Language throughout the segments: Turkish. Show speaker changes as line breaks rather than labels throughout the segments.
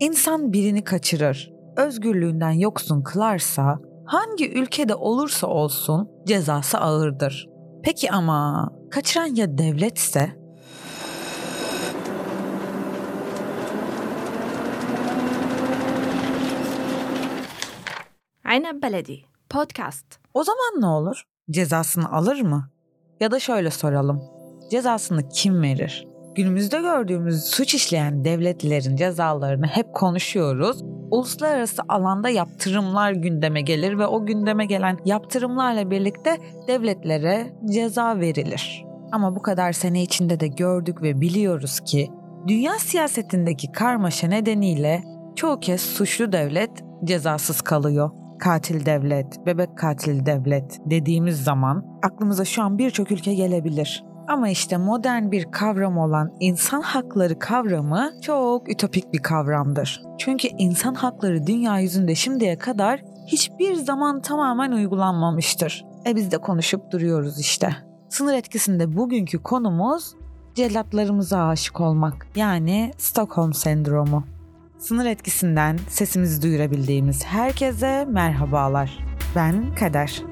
İnsan birini kaçırır, özgürlüğünden yoksun kılarsa hangi ülkede olursa olsun cezası ağırdır. Peki ama kaçıran ya devletse?
Aynen Beledi Podcast.
O zaman ne olur? Cezasını alır mı? Ya da şöyle soralım. Cezasını kim verir? Günümüzde gördüğümüz suç işleyen devletlerin cezalarını hep konuşuyoruz. Uluslararası alanda yaptırımlar gündeme gelir ve o gündeme gelen yaptırımlarla birlikte devletlere ceza verilir. Ama bu kadar sene içinde de gördük ve biliyoruz ki dünya siyasetindeki karmaşa nedeniyle çoğu kez suçlu devlet cezasız kalıyor katil devlet, bebek katil devlet dediğimiz zaman aklımıza şu an birçok ülke gelebilir. Ama işte modern bir kavram olan insan hakları kavramı çok ütopik bir kavramdır. Çünkü insan hakları dünya yüzünde şimdiye kadar hiçbir zaman tamamen uygulanmamıştır. E biz de konuşup duruyoruz işte. Sınır etkisinde bugünkü konumuz cellatlarımıza aşık olmak yani Stockholm sendromu. Sınır etkisinden sesimizi duyurabildiğimiz herkese merhabalar. Ben Kader.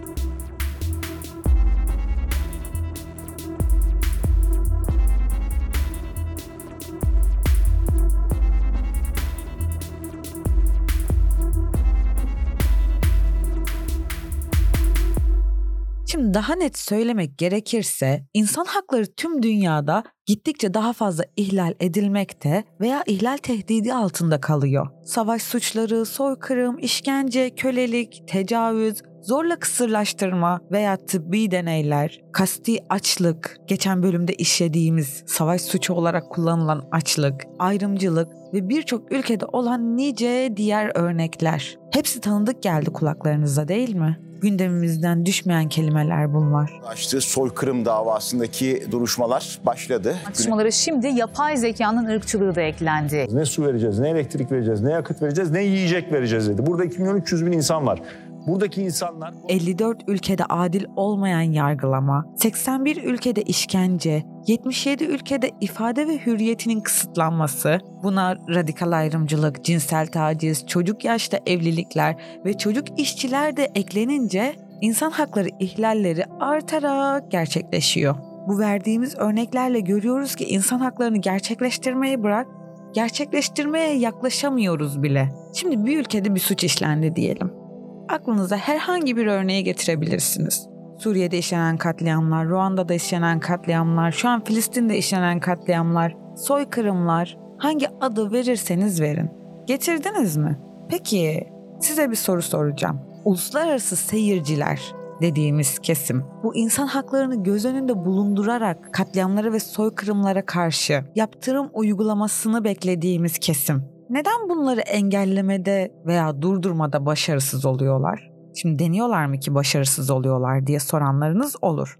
Şimdi daha net söylemek gerekirse insan hakları tüm dünyada gittikçe daha fazla ihlal edilmekte veya ihlal tehdidi altında kalıyor. Savaş suçları, soykırım, işkence, kölelik, tecavüz, zorla kısırlaştırma veya tıbbi deneyler, kasti açlık, geçen bölümde işlediğimiz savaş suçu olarak kullanılan açlık, ayrımcılık ve birçok ülkede olan nice diğer örnekler. Hepsi tanıdık geldi kulaklarınıza değil mi? gündemimizden düşmeyen kelimeler bunlar.
Açtığı soykırım davasındaki duruşmalar başladı.
Tartışmaları şimdi yapay zekanın ırkçılığı da eklendi.
Ne su vereceğiz, ne elektrik vereceğiz, ne yakıt vereceğiz, ne yiyecek vereceğiz dedi. Burada 2 milyon 300 bin insan var. Buradaki insanlar...
54 ülkede adil olmayan yargılama, 81 ülkede işkence, 77 ülkede ifade ve hürriyetinin kısıtlanması, buna radikal ayrımcılık, cinsel taciz, çocuk yaşta evlilikler ve çocuk işçiler de eklenince insan hakları ihlalleri artarak gerçekleşiyor. Bu verdiğimiz örneklerle görüyoruz ki insan haklarını gerçekleştirmeyi bırak, gerçekleştirmeye yaklaşamıyoruz bile. Şimdi bir ülkede bir suç işlendi diyelim aklınıza herhangi bir örneği getirebilirsiniz. Suriye'de işlenen katliamlar, Ruanda'da işlenen katliamlar, şu an Filistin'de işlenen katliamlar, soykırımlar, hangi adı verirseniz verin. Getirdiniz mi? Peki size bir soru soracağım. Uluslararası seyirciler dediğimiz kesim bu insan haklarını göz önünde bulundurarak katliamlara ve soykırımlara karşı yaptırım uygulamasını beklediğimiz kesim neden bunları engellemede veya durdurmada başarısız oluyorlar? Şimdi deniyorlar mı ki başarısız oluyorlar diye soranlarınız olur.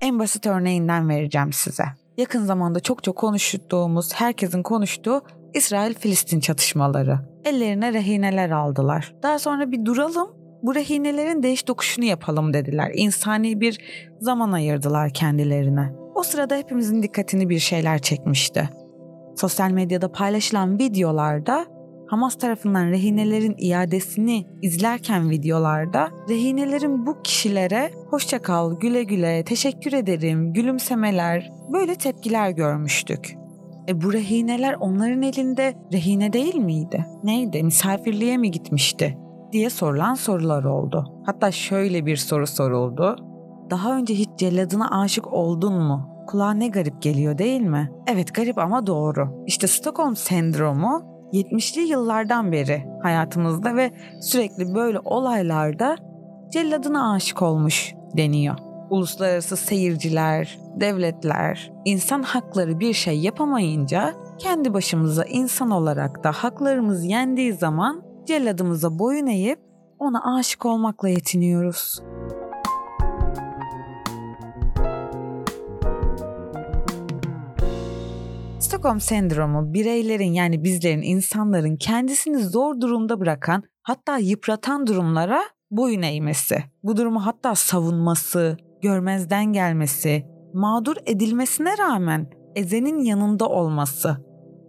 En basit örneğinden vereceğim size. Yakın zamanda çok çok konuştuğumuz, herkesin konuştuğu İsrail-Filistin çatışmaları. Ellerine rehineler aldılar. Daha sonra bir duralım, bu rehinelerin değiş dokuşunu yapalım dediler. İnsani bir zaman ayırdılar kendilerine. O sırada hepimizin dikkatini bir şeyler çekmişti. Sosyal medyada paylaşılan videolarda Hamas tarafından rehinelerin iadesini izlerken videolarda rehinelerin bu kişilere hoşça kal, güle güle, teşekkür ederim, gülümsemeler böyle tepkiler görmüştük. E bu rehineler onların elinde rehine değil miydi? Neydi? Misafirliğe mi gitmişti? Diye sorulan sorular oldu. Hatta şöyle bir soru soruldu. Daha önce hiç celladına aşık oldun mu? Kulağa ne garip geliyor değil mi? Evet garip ama doğru. İşte Stockholm sendromu 70'li yıllardan beri hayatımızda ve sürekli böyle olaylarda celladına aşık olmuş deniyor. Uluslararası seyirciler, devletler, insan hakları bir şey yapamayınca kendi başımıza insan olarak da haklarımız yendiği zaman celladımıza boyun eğip ona aşık olmakla yetiniyoruz. Stockholm sendromu bireylerin yani bizlerin insanların kendisini zor durumda bırakan hatta yıpratan durumlara boyun eğmesi. Bu durumu hatta savunması, görmezden gelmesi, mağdur edilmesine rağmen ezenin yanında olması,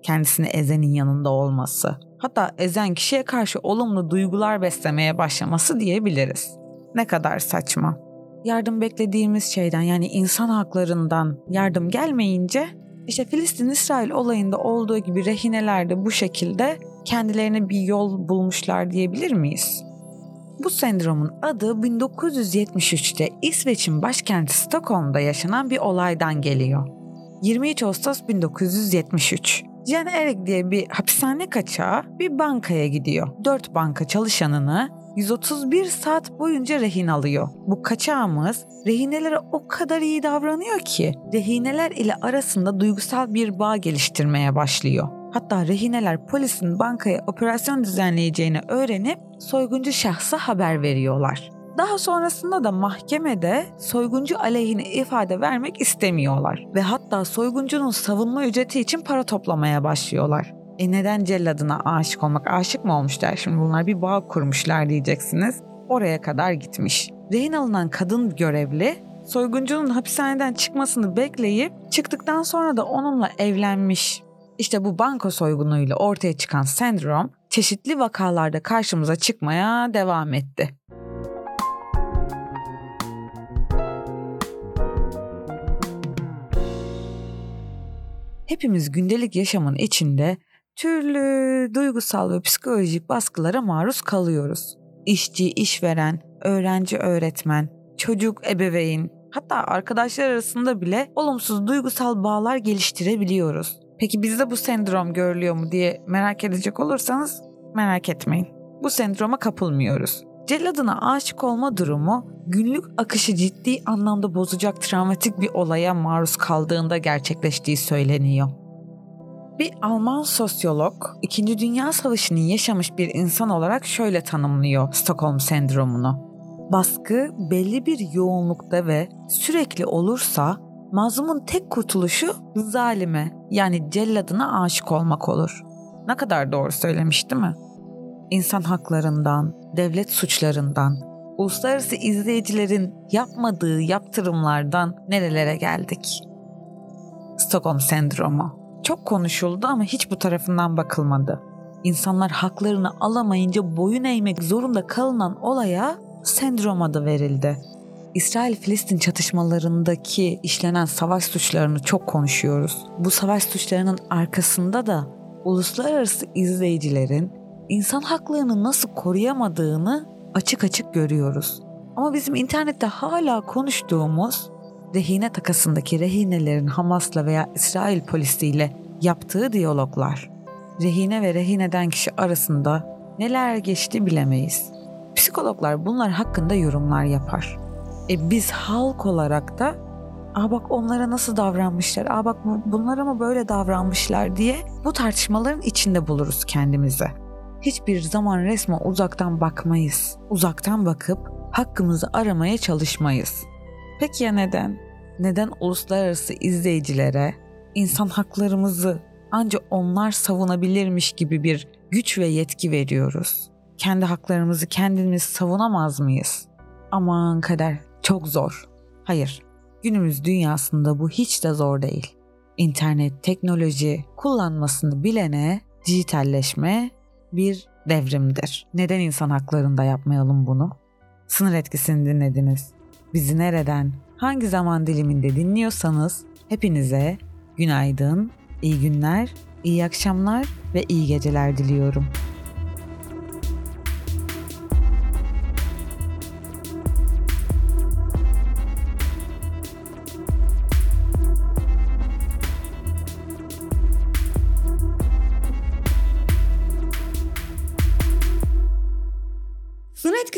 kendisini ezenin yanında olması, hatta ezen kişiye karşı olumlu duygular beslemeye başlaması diyebiliriz. Ne kadar saçma. Yardım beklediğimiz şeyden yani insan haklarından yardım gelmeyince işte Filistin-İsrail olayında olduğu gibi rehineler de bu şekilde kendilerine bir yol bulmuşlar diyebilir miyiz? Bu sendromun adı 1973'te İsveç'in başkenti Stockholm'da yaşanan bir olaydan geliyor. 23 Ağustos 1973. Jen Erik diye bir hapishane kaçağı bir bankaya gidiyor. 4 banka çalışanını 131 saat boyunca rehin alıyor. Bu kaçağımız rehinelere o kadar iyi davranıyor ki rehineler ile arasında duygusal bir bağ geliştirmeye başlıyor. Hatta rehineler polisin bankaya operasyon düzenleyeceğini öğrenip soyguncu şahsa haber veriyorlar. Daha sonrasında da mahkemede soyguncu aleyhine ifade vermek istemiyorlar ve hatta soyguncunun savunma ücreti için para toplamaya başlıyorlar. E neden celladına aşık olmak? Aşık mı olmuşlar şimdi bunlar? Bir bağ kurmuşlar diyeceksiniz. Oraya kadar gitmiş. Rehin alınan kadın görevli soyguncunun hapishaneden çıkmasını bekleyip çıktıktan sonra da onunla evlenmiş. İşte bu banko soygunuyla ortaya çıkan sendrom çeşitli vakalarda karşımıza çıkmaya devam etti. Hepimiz gündelik yaşamın içinde türlü duygusal ve psikolojik baskılara maruz kalıyoruz. İşçi, işveren, öğrenci, öğretmen, çocuk, ebeveyn, hatta arkadaşlar arasında bile olumsuz duygusal bağlar geliştirebiliyoruz. Peki bizde bu sendrom görülüyor mu diye merak edecek olursanız merak etmeyin. Bu sendroma kapılmıyoruz. Celladına aşık olma durumu günlük akışı ciddi anlamda bozacak travmatik bir olaya maruz kaldığında gerçekleştiği söyleniyor. Bir Alman sosyolog, İkinci Dünya Savaşı'nı yaşamış bir insan olarak şöyle tanımlıyor Stockholm sendromunu. Baskı belli bir yoğunlukta ve sürekli olursa mazlumun tek kurtuluşu zalime yani celladına aşık olmak olur. Ne kadar doğru söylemiş değil mi? İnsan haklarından, devlet suçlarından, uluslararası izleyicilerin yapmadığı yaptırımlardan nerelere geldik? Stockholm sendromu çok konuşuldu ama hiç bu tarafından bakılmadı. İnsanlar haklarını alamayınca boyun eğmek zorunda kalınan olaya sendrom adı verildi. İsrail-Filistin çatışmalarındaki işlenen savaş suçlarını çok konuşuyoruz. Bu savaş suçlarının arkasında da uluslararası izleyicilerin insan haklarını nasıl koruyamadığını açık açık görüyoruz. Ama bizim internette hala konuştuğumuz rehine takasındaki rehinelerin Hamas'la veya İsrail polisiyle yaptığı diyaloglar. Rehine ve rehineden kişi arasında neler geçti bilemeyiz. Psikologlar bunlar hakkında yorumlar yapar. E biz halk olarak da Aa bak onlara nasıl davranmışlar, aa bak bunlara mı böyle davranmışlar diye bu tartışmaların içinde buluruz kendimizi. Hiçbir zaman resme uzaktan bakmayız. Uzaktan bakıp hakkımızı aramaya çalışmayız. Peki ya neden? Neden uluslararası izleyicilere insan haklarımızı ancak onlar savunabilirmiş gibi bir güç ve yetki veriyoruz? Kendi haklarımızı kendimiz savunamaz mıyız? Aman kader çok zor. Hayır, günümüz dünyasında bu hiç de zor değil. İnternet, teknoloji kullanmasını bilene dijitalleşme bir devrimdir. Neden insan haklarında yapmayalım bunu? Sınır etkisini dinlediniz. Bizi nereden, hangi zaman diliminde dinliyorsanız hepinize günaydın, iyi günler, iyi akşamlar ve iyi geceler diliyorum.